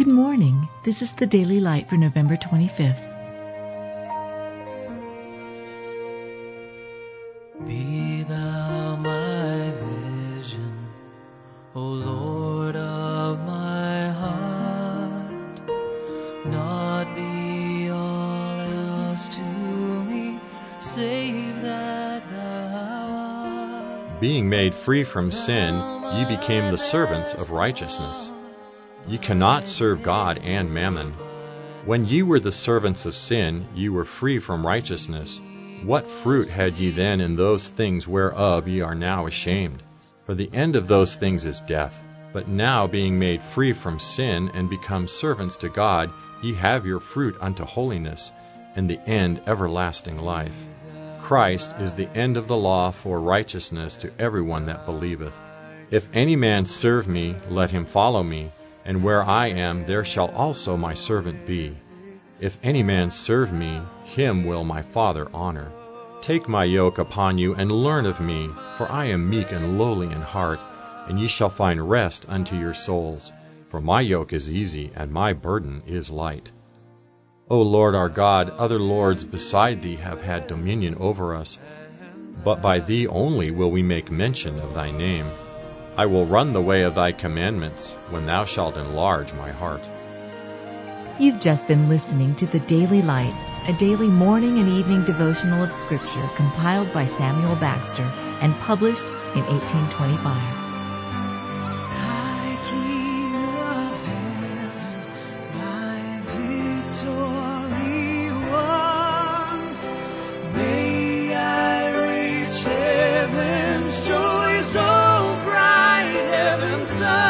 Good morning. This is the Daily Light for November 25th. Be thou my vision, O Lord of my heart. Not be all else to me, save that thou art. Being made free from sin, ye became the servants of righteousness. Ye cannot serve God and mammon. When ye were the servants of sin, ye were free from righteousness. What fruit had ye then in those things whereof ye are now ashamed? For the end of those things is death. But now, being made free from sin and become servants to God, ye have your fruit unto holiness, and the end everlasting life. Christ is the end of the law for righteousness to every one that believeth. If any man serve me, let him follow me, and where I am, there shall also my servant be. If any man serve me, him will my Father honor. Take my yoke upon you, and learn of me, for I am meek and lowly in heart, and ye shall find rest unto your souls. For my yoke is easy, and my burden is light. O Lord our God, other lords beside thee have had dominion over us, but by thee only will we make mention of thy name. I will run the way of thy commandments, when thou shalt enlarge my heart. You've just been listening to The Daily Light, a daily morning and evening devotional of Scripture compiled by Samuel Bagster and published in 1825. High King of heaven, my victory won. May I reach heaven's joy so bright, heaven's sun.